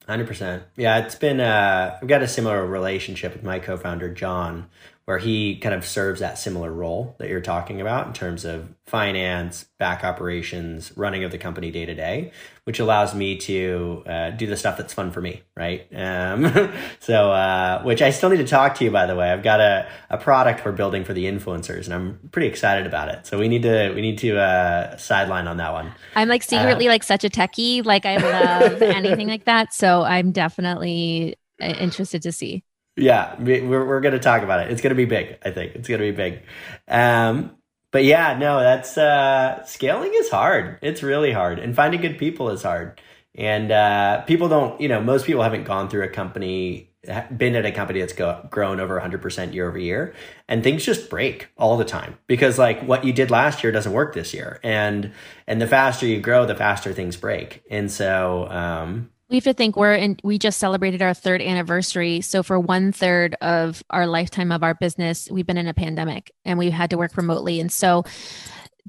100% yeah it's been uh i've got a similar relationship with my co-founder john where he kind of serves that similar role that you're talking about in terms of finance, back operations, running of the company day to day, which allows me to uh, do the stuff that's fun for me, right? Um, so, uh, which I still need to talk to you, by the way. I've got a, a product we're building for the influencers, and I'm pretty excited about it. So we need to we need to uh, sideline on that one. I'm like secretly uh, like such a techie, like I love anything like that. So I'm definitely uh, interested to see. Yeah, we're we're to talk about it. It's to be big. I think it's to be big. Um, but yeah, no, that's uh, scaling is hard. It's really hard, and finding good people is hard. And uh, people don't, you know, most people haven't gone through a company, been at a company that's go, grown over 100% year over year, and things just break all the time because like what you did last year doesn't work this year, and and the faster you grow, the faster things break. And so, um, we have to think we're in we just celebrated our third anniversary. So for one third of our lifetime of our business we've been in a pandemic and we've had to work remotely. And so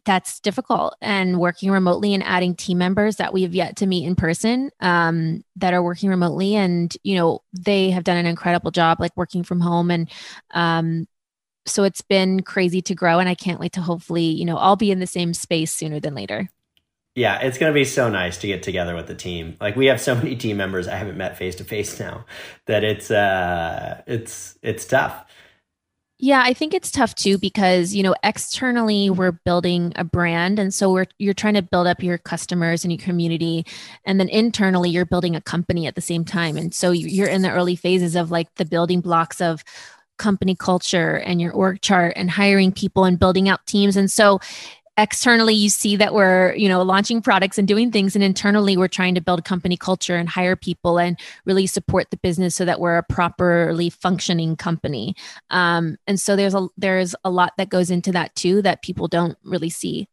that's difficult. And working remotely and adding team members that we have yet to meet in person um, that are working remotely and you know they have done an incredible job like working from home. And um, so it's been crazy to grow and i can't wait to hopefully you know all be in the same space sooner than later yeah, it's going to be so nice to get together with the team. Like we have so many team members I haven't met face to face now that it's uh it's it's tough. Yeah, I think it's tough too because, you know, externally we're building a brand and so we're you're trying to build up your customers and your community and then internally you're building a company at the same time. And so you're in the early phases of like the building blocks of company culture and your org chart and hiring people and building out teams and so externally you see that we're you know launching products and doing things and internally we're trying to build company culture and hire people and really support the business so that we're a properly functioning company. Um, and so there's a there's a lot that goes into that too that people don't really see.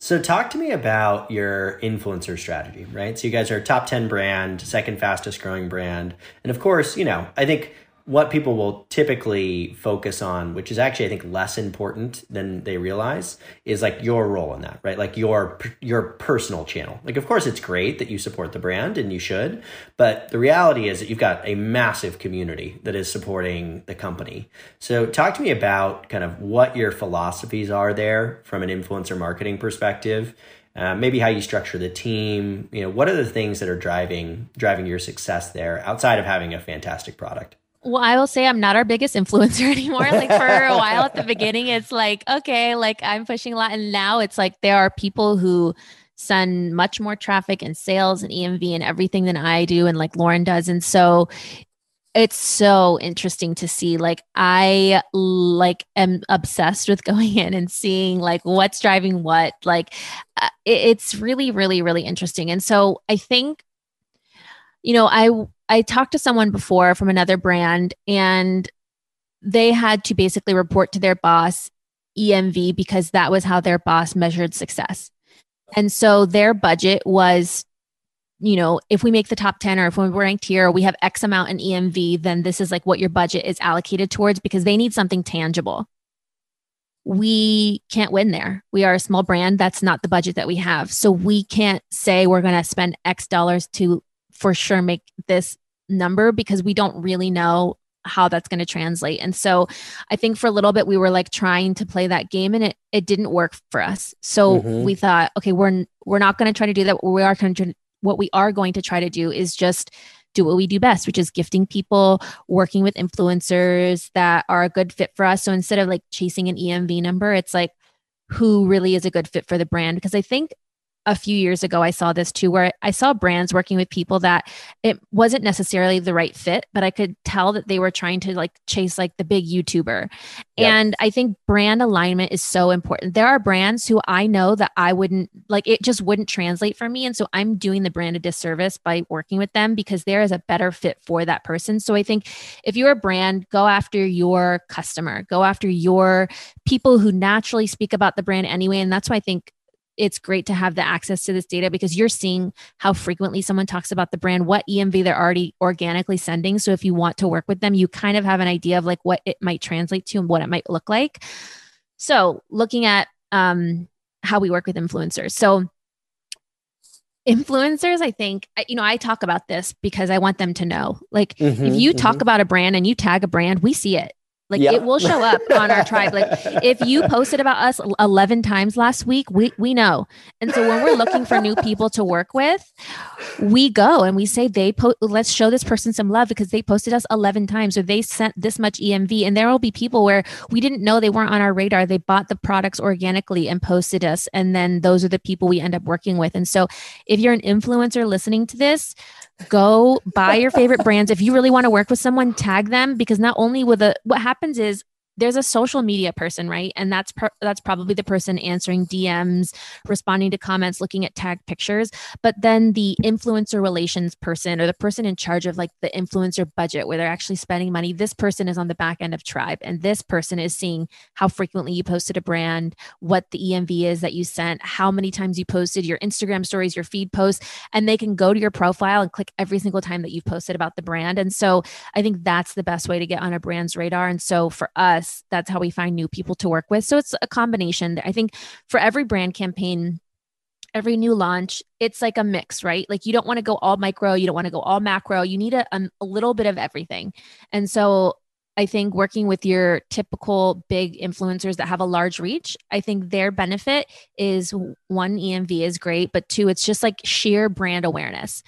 So talk to me about your influencer strategy right? So you guys are top 10 brand second fastest growing brand. And of course you know i think what people will typically focus on, which is actually I think less important than they realize, is like your role in that, right? Like your your personal channel. Like of course it's great that you support the brand and you should, but the reality is that you've got a massive community that is supporting the company. So talk to me about kind of what your philosophies are there from an influencer marketing perspective. Uh, maybe how you structure the team you know what are the things that are driving driving your success there outside of having a fantastic product well, I will say I'm not our biggest influencer anymore. Like for a while at the beginning, it's like, okay, like I'm pushing a lot. And now it's like there are people who send much more traffic and sales and EMV and everything than I do and like Lauren does. And so it's so interesting to see like i like am obsessed with going in and seeing like what's driving what like uh, it's really really really interesting and so i think you know i I talked to someone before from another brand and they had to basically report to their boss EMV because that was how their boss measured success. And so their budget was, you know, if we make the top 10 or if we're ranked here, we have X amount in EMV, then this is like what your budget is allocated towards because they need something tangible. We can't win there. We are a small brand. That's not the budget that we have. So we can't say we're going to spend X dollars to for sure make this number because we don't really know how that's going to translate. And so I think for a little bit we were like trying to play that game and it it didn't work for us. So mm-hmm. we thought, okay, we're we're not going to try to do that. We are going to what we are going to try to do is just do what we do best, which is gifting people, working with influencers that are a good fit for us. So instead of like chasing an EMV number, it's like who really is a good fit for the brand because I think a few years ago, I saw this too, where I saw brands working with people that it wasn't necessarily the right fit, but I could tell that they were trying to like chase like the big YouTuber. Yep. And I think brand alignment is so important. There are brands who I know that I wouldn't like, it just wouldn't translate for me. And so I'm doing the brand a disservice by working with them because there is a better fit for that person. So I think if you're a brand, go after your customer, go after your people who naturally speak about the brand anyway. And that's why I think it's great to have the access to this data because you're seeing how frequently someone talks about the brand, what EMV they're already organically sending. So if you want to work with them, you kind of have an idea of like what it might translate to and what it might look like. So looking at um, how we work with influencers. So influencers i think you know i talk about this because i want them to know like mm-hmm, if you mm-hmm. talk about a brand and you tag a brand we see it like yep. it will show up on our tribe. Like if you posted about us 11 times last week, we we know. And so when we're looking for new people to work with, we go and we say they po- let's show this person some love because they posted us 11 times or they sent this much EMV and there will be people where we didn't know they weren't on our radar. They bought the products organically and posted us and then those are the people we end up working with. And so if you're an influencer listening to this, go buy your favorite brands. If you really want to work with someone, tag them because not only with a what happens is there's a social media person, right? And that's per, that's probably the person answering DMs, responding to comments, looking at tagged pictures. But then the influencer relations person or the person in charge of like the influencer budget where they're actually spending money, this person is on the back end of Tribe and this person is seeing how frequently you posted a brand, what the EMV is that you sent, how many times you posted your Instagram stories, your feed posts, and they can go to your profile and click every single time that you've posted about the brand. And so I think that's the best way to get on a brand's radar. And so for us us, that's how we find new people to work with. So it's a combination. I think for every brand campaign, every new launch, it's like a mix, right? Like you don't want to go all micro, you don't want to go all macro. You need a, um, a little bit of everything. And so I think working with your typical big influencers that have a large reach, I think their benefit is one, EMV is great, but two, it's just like sheer brand awareness.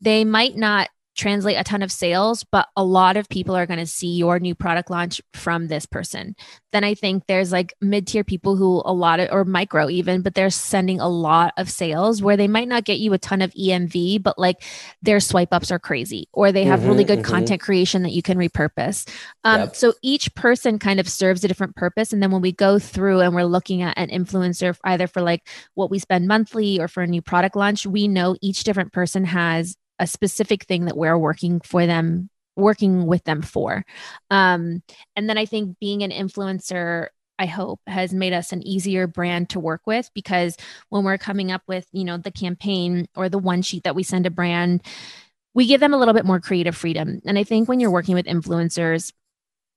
They might not translate a ton of sales, but a lot of people are going to see your new product launch from this person. Then I think there's like mid tier people who a lot of, or micro even, but they're sending a lot of sales where they might not get you a ton of EMV, but like their swipe ups are crazy or they have mm-hmm, really good mm-hmm. content creation that you can repurpose. Um, yep. So each person kind of serves a different purpose. And then when we go through and we're looking at an influencer, either for like what we spend monthly or for a new product launch, we know each different person has a specific thing that we're working for them working with them for. Um, and then i think being an influencer i hope has made us an easier brand to work with because when we're coming up with you know the campaign or the one sheet that we send a brand we give them a little bit more creative freedom. And i think when you're working with influencers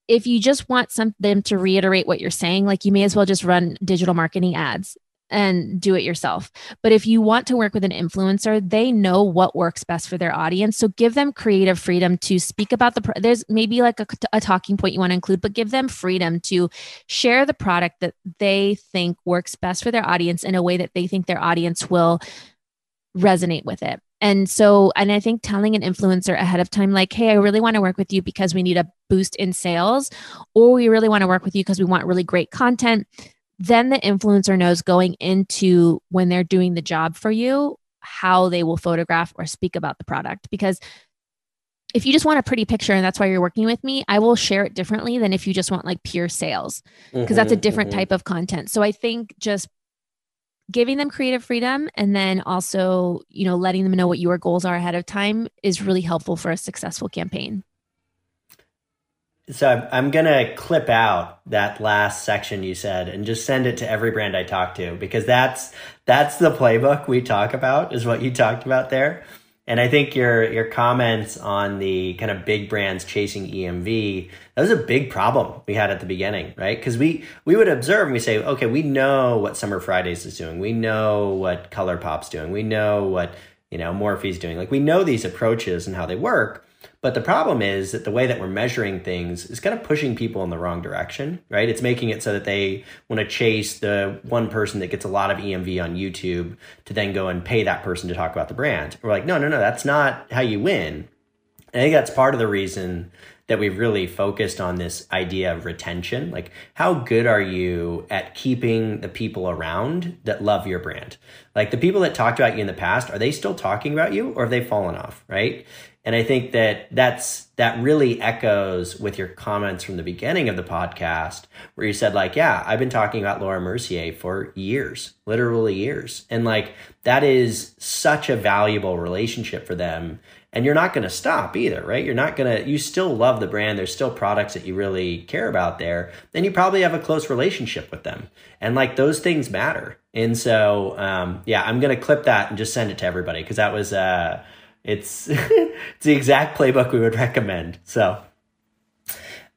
if you just want some them to reiterate what you're saying like you may as well just run digital marketing ads and do it yourself. But if you want to work with an influencer, they know what works best for their audience. So give them creative freedom to speak about the, pro- there's maybe like a, a talking point you want to include, but give them freedom to share the product that they think works best for their audience in a way that they think their audience will resonate with it. And so, and I think telling an influencer ahead of time, like, hey, I really want to work with you because we need a boost in sales, or we really want to work with you because we want really great content then the influencer knows going into when they're doing the job for you how they will photograph or speak about the product because if you just want a pretty picture and that's why you're working with me, I will share it differently than if you just want like pure sales because mm-hmm, that's a different mm-hmm. type of content. So I think just giving them creative freedom and then also, you know, letting them know what your goals are ahead of time is really helpful for a successful campaign. So I'm, going to clip out that last section you said and just send it to every brand I talk to because that's that's the playbook we talk about is what you talked about there. And I think your your comments on the kind of big brands chasing EMV, that was a big problem we had at the beginning, right? Because we we would observe and we say, okay, we know what Summer Fridays is doing, we know what ColourPop's doing, we know what you know Morphe's doing. Like we know these approaches and how they work. But the problem is that the way that we're measuring things is kind of pushing people in the wrong direction, right? It's making it so that they want to chase the one person that gets a lot of EMV on YouTube to then go and pay that person to talk about the brand. We're like, no, no, no, that's not how you win. I think that's part of the reason that we've really focused on this idea of retention. Like, how good are you at keeping the people around that love your brand? Like, the people that talked about you in the past, are they still talking about you or have they fallen off, right? And I think that that's that really echoes with your comments from the beginning of the podcast where you said like, yeah, I've been talking about Laura Mercier for years, literally years. And like that is such a valuable relationship for them. And you're not going to stop either, right? You're not going to you still love the brand. There's still products that you really care about there. Then you probably have a close relationship with them. And like those things matter. And so um yeah, I'm going to clip that and just send it to everybody because that was uh it's it's the exact playbook we would recommend. So,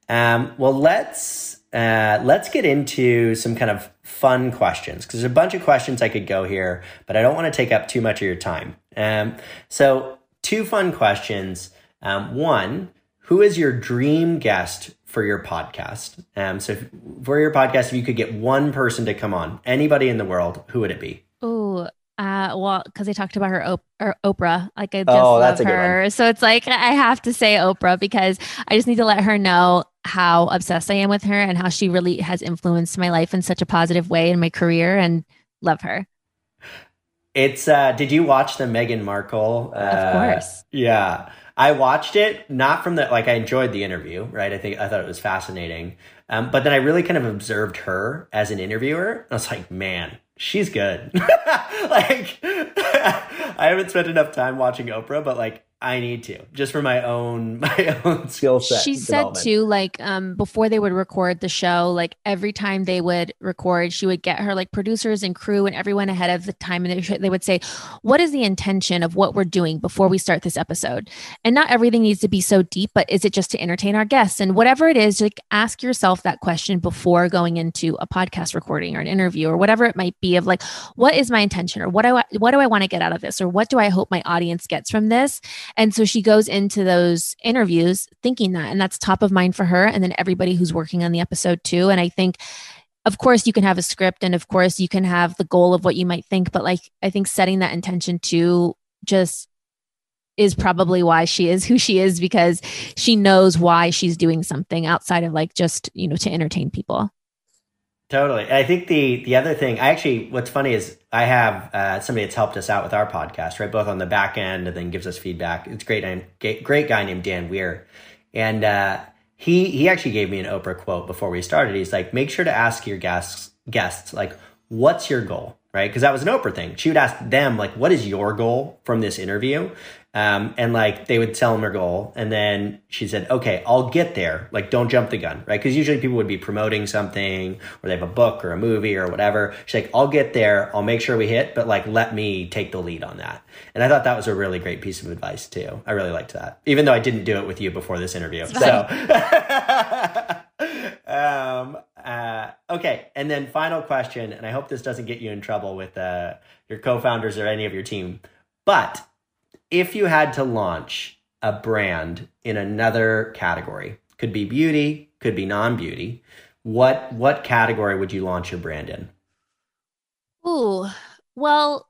um, well, let's uh, let's get into some kind of fun questions because there's a bunch of questions I could go here, but I don't want to take up too much of your time. Um, so, two fun questions. Um, one, who is your dream guest for your podcast? Um, so, if, for your podcast, if you could get one person to come on, anybody in the world, who would it be? Uh, well, because I talked about her, op- Oprah, like I just oh, love her. So it's like I have to say Oprah because I just need to let her know how obsessed I am with her and how she really has influenced my life in such a positive way in my career, and love her. It's. uh Did you watch the Meghan Markle? Uh, of course. Yeah. I watched it not from the like I enjoyed the interview, right? I think I thought it was fascinating. Um, but then I really kind of observed her as an interviewer. I was like, man, she's good. like I haven't spent enough time watching Oprah, but like I need to just for my own my own skill set. She said too, like um, before they would record the show, like every time they would record, she would get her like producers and crew and everyone ahead of the time, and they, they would say, "What is the intention of what we're doing before we start this episode?" And not everything needs to be so deep, but is it just to entertain our guests? And whatever it is, like ask yourself that question before going into a podcast recording or an interview or whatever it might be. Of like, what is my intention, or what do I what do I want to get out of this, or what do I hope my audience gets from this? And so she goes into those interviews thinking that, and that's top of mind for her. And then everybody who's working on the episode too. And I think, of course, you can have a script and of course you can have the goal of what you might think, but like, I think setting that intention to just is probably why she is who she is because she knows why she's doing something outside of like just, you know, to entertain people. Totally. I think the the other thing, I actually, what's funny is I have uh, somebody that's helped us out with our podcast, right? Both on the back end and then gives us feedback. It's great, great guy named Dan Weir, and uh, he he actually gave me an Oprah quote before we started. He's like, make sure to ask your guests guests like, what's your goal, right? Because that was an Oprah thing. She would ask them like, what is your goal from this interview? Um, and like they would tell him their goal, and then she said, "Okay, I'll get there. Like, don't jump the gun, right? Because usually people would be promoting something, or they have a book or a movie or whatever. She's like, "I'll get there. I'll make sure we hit, but like, let me take the lead on that." And I thought that was a really great piece of advice too. I really liked that, even though I didn't do it with you before this interview. So, um, uh, okay, and then final question, and I hope this doesn't get you in trouble with uh, your co-founders or any of your team, but if you had to launch a brand in another category, could be beauty, could be non-beauty, what what category would you launch your brand in? Ooh, well,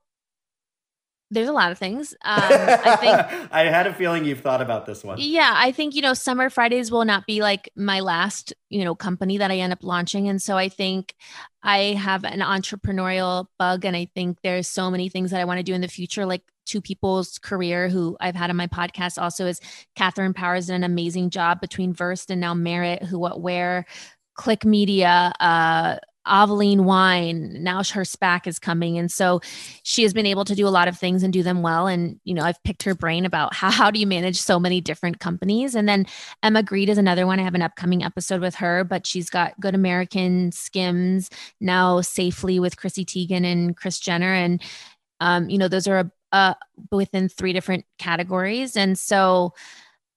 there's a lot of things. Um, I think I had a feeling you've thought about this one. Yeah, I think you know, Summer Fridays will not be like my last you know company that I end up launching, and so I think I have an entrepreneurial bug, and I think there's so many things that I want to do in the future, like two people's career who I've had on my podcast also is Katherine Powers did an amazing job between Versed and now Merit, Who What Wear Clique Media, uh, Avaline Wine. Now her SPAC is coming. And so she has been able to do a lot of things and do them well. And, you know, I've picked her brain about how, how do you manage so many different companies? And then Emma Grede is another one. I have an upcoming episode with her, but she's got Good American Skims now Safely with Chrissy Teigen and Kris Jenner. And, um, you know, those are a, uh, within three different categories. And so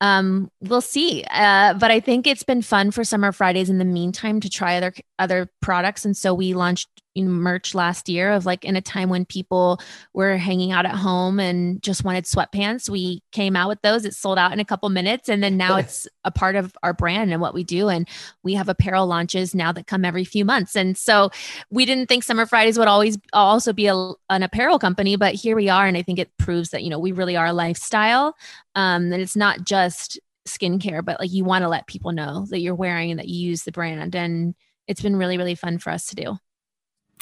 um, we'll see. Uh, but I think it's been fun for Summer Fridays in the meantime to try other other products. And so we launched merch last year of like in a time when people were hanging out at home and just wanted sweatpants. We came out with those. It sold out in a couple minutes. And then now it's a part of our brand and what we do. And we have apparel launches now that come every few months. And so we didn't think Summer Fridays would always also be a, an apparel company, but here we are. And I think it proves that, you know, we really are a lifestyle. Um, and it's not just skincare, but like you want to let people know that you're wearing and that you use the brand. And it's been really, really fun for us to do.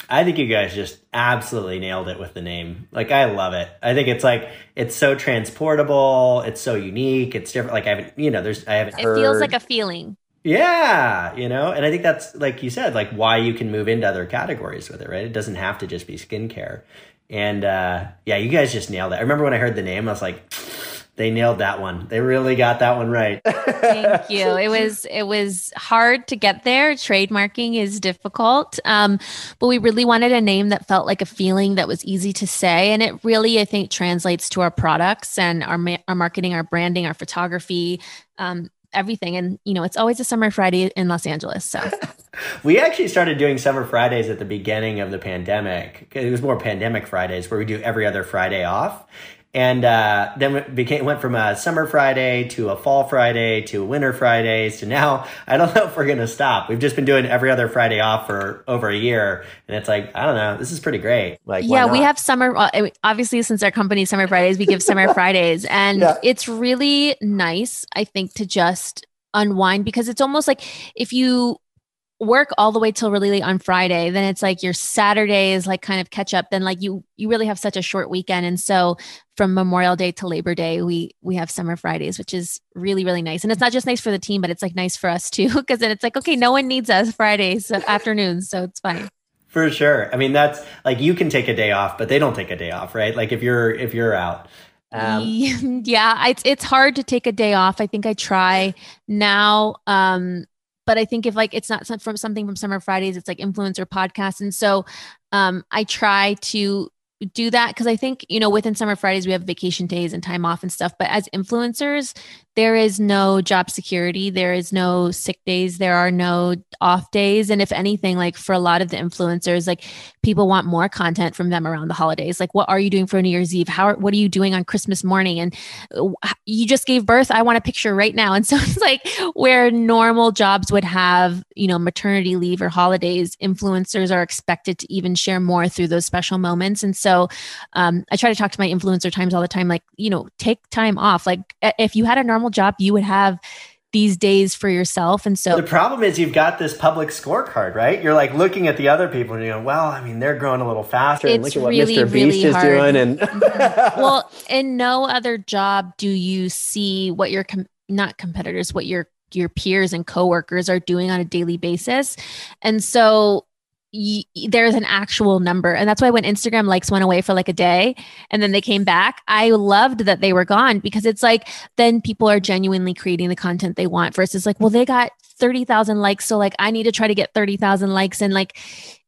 I think you guys just absolutely nailed it with the name. Like I love it. I think it's like it's so transportable. It's so unique. It's different. Like I haven't, you know, there's I haven't. It heard. feels like a feeling. Yeah, you know, and I think that's like you said, like why you can move into other categories with it, right? It doesn't have to just be skincare. And uh yeah, you guys just nailed it. I remember when I heard the name, I was like they nailed that one. They really got that one right. Thank you. It was it was hard to get there. Trademarking is difficult, um, but we really wanted a name that felt like a feeling that was easy to say, and it really I think translates to our products and our ma- our marketing, our branding, our photography. Um, everything and you know it's always a summer friday in los angeles so we actually started doing summer fridays at the beginning of the pandemic it was more pandemic fridays where we do every other friday off and uh, then it became went from a summer Friday to a fall Friday to a winter Friday to now I don't know if we're gonna stop. We've just been doing every other Friday off for over a year, and it's like I don't know. This is pretty great. Like yeah, we have summer. Obviously, since our company Summer Fridays, we give summer Fridays, and yeah. it's really nice. I think to just unwind because it's almost like if you work all the way till really late on Friday, then it's like your Saturday is like kind of catch up. Then like you you really have such a short weekend, and so from Memorial Day to Labor Day, we we have summer Fridays, which is really really nice. And it's not just nice for the team, but it's like nice for us too, because then it's like okay, no one needs us Fridays afternoons, so it's fine. For sure. I mean, that's like you can take a day off, but they don't take a day off, right? Like if you're if you're out. Um, yeah, it's it's hard to take a day off. I think I try now. Um, but I think if like it's not from something from Summer Fridays, it's like influencer podcasts, and so um, I try to do that because I think, you know, within Summer Fridays, we have vacation days and time off and stuff. But as influencers, there is no job security. There is no sick days. There are no off days. And if anything, like for a lot of the influencers, like people want more content from them around the holidays. Like, what are you doing for New Year's Eve? How, what are you doing on Christmas morning? And uh, you just gave birth. I want a picture right now. And so it's like where normal jobs would have, you know, maternity leave or holidays, influencers are expected to even share more through those special moments. And so um, I try to talk to my influencer times all the time, like, you know, take time off. Like, if you had a normal job, you would have these days for yourself. And so the problem is you've got this public scorecard, right? You're like looking at the other people and you go, well, I mean, they're growing a little faster. It's and look at what really, Mr. Beast really is hard. doing. And mm-hmm. well, in no other job do you see what your com- not competitors, what your your peers and coworkers are doing on a daily basis. And so y- there's an actual number. And that's why when Instagram likes went away for like a day and then they came back, I loved that they were gone because it's like then people are genuinely creating the content they want versus like, well, they got 30,000 likes. So like I need to try to get 30,000 likes. And like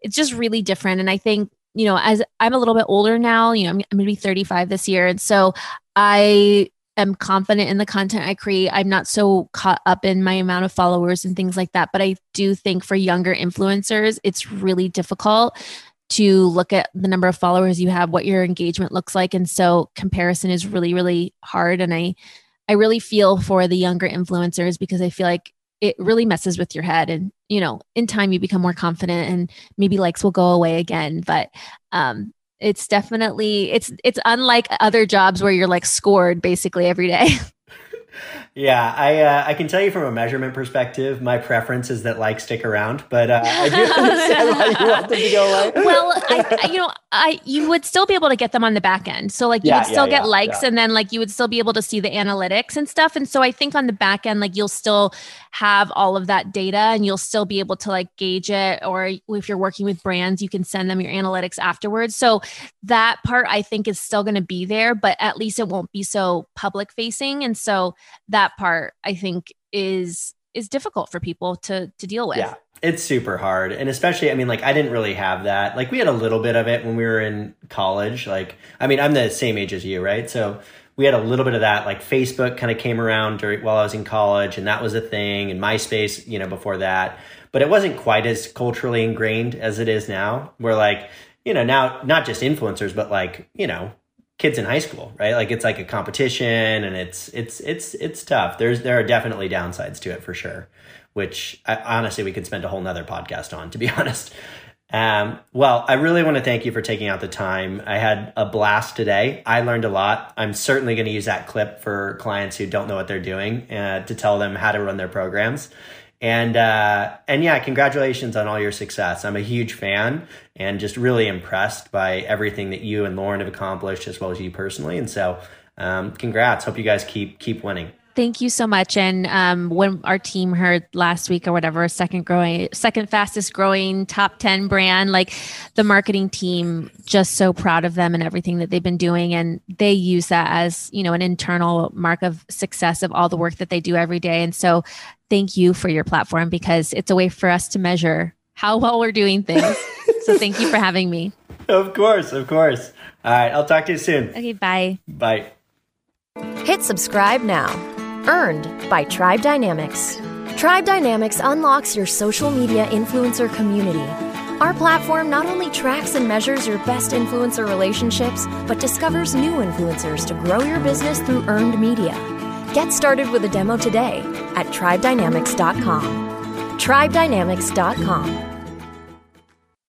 it's just really different. And I think, you know, as I'm a little bit older now, you know, I'm, I'm going to be 35 this year. And so I am confident in the content I create. I'm not so caught up in my amount of followers and things like that. But I do think for younger influencers, it's really difficult to look at the number of followers you have, what your engagement looks like. And so comparison is really, really hard. And I, I really feel for the younger influencers because I feel like it really messes with your head and you know in time you become more confident and maybe likes will go away again but um it's definitely it's it's unlike other jobs where you're like scored basically every day Yeah, I uh, I can tell you from a measurement perspective, my preference is that likes stick around, but uh, I do understand why you want them to go away. well, I, I, you know, I you would still be able to get them on the back end, so like you yeah, would still yeah, get yeah, likes, and then like you would still be able to see the analytics and stuff. And so I think on the back end, like you'll still have all of that data, and you'll still be able to like gauge it. Or if you're working with brands, you can send them your analytics afterwards. So that part I think is still going to be there, but at least it won't be so public facing, and so that part I think is is difficult for people to to deal with. Yeah. It's super hard. And especially I mean like I didn't really have that. Like we had a little bit of it when we were in college. Like I mean I'm the same age as you, right? So we had a little bit of that like Facebook kind of came around during while I was in college and that was a thing and MySpace, you know, before that. But it wasn't quite as culturally ingrained as it is now. Where like, you know, now not just influencers but like, you know, kids in high school, right? Like it's like a competition and it's it's it's it's tough. There's there are definitely downsides to it for sure, which I, honestly we could spend a whole nother podcast on, to be honest. Um, well, I really want to thank you for taking out the time. I had a blast today. I learned a lot. I'm certainly going to use that clip for clients who don't know what they're doing uh, to tell them how to run their programs. And uh, and yeah, congratulations on all your success. I'm a huge fan and just really impressed by everything that you and Lauren have accomplished, as well as you personally. And so, um, congrats. Hope you guys keep keep winning. Thank you so much. And um, when our team heard last week or whatever, second growing, second fastest growing top 10 brand, like the marketing team, just so proud of them and everything that they've been doing. And they use that as, you know, an internal mark of success of all the work that they do every day. And so thank you for your platform because it's a way for us to measure how well we're doing things. so thank you for having me. Of course, of course. All right, I'll talk to you soon. Okay, bye. Bye. Hit subscribe now. Earned by Tribe Dynamics. Tribe Dynamics unlocks your social media influencer community. Our platform not only tracks and measures your best influencer relationships, but discovers new influencers to grow your business through earned media. Get started with a demo today at tribedynamics.com. Tribedynamics.com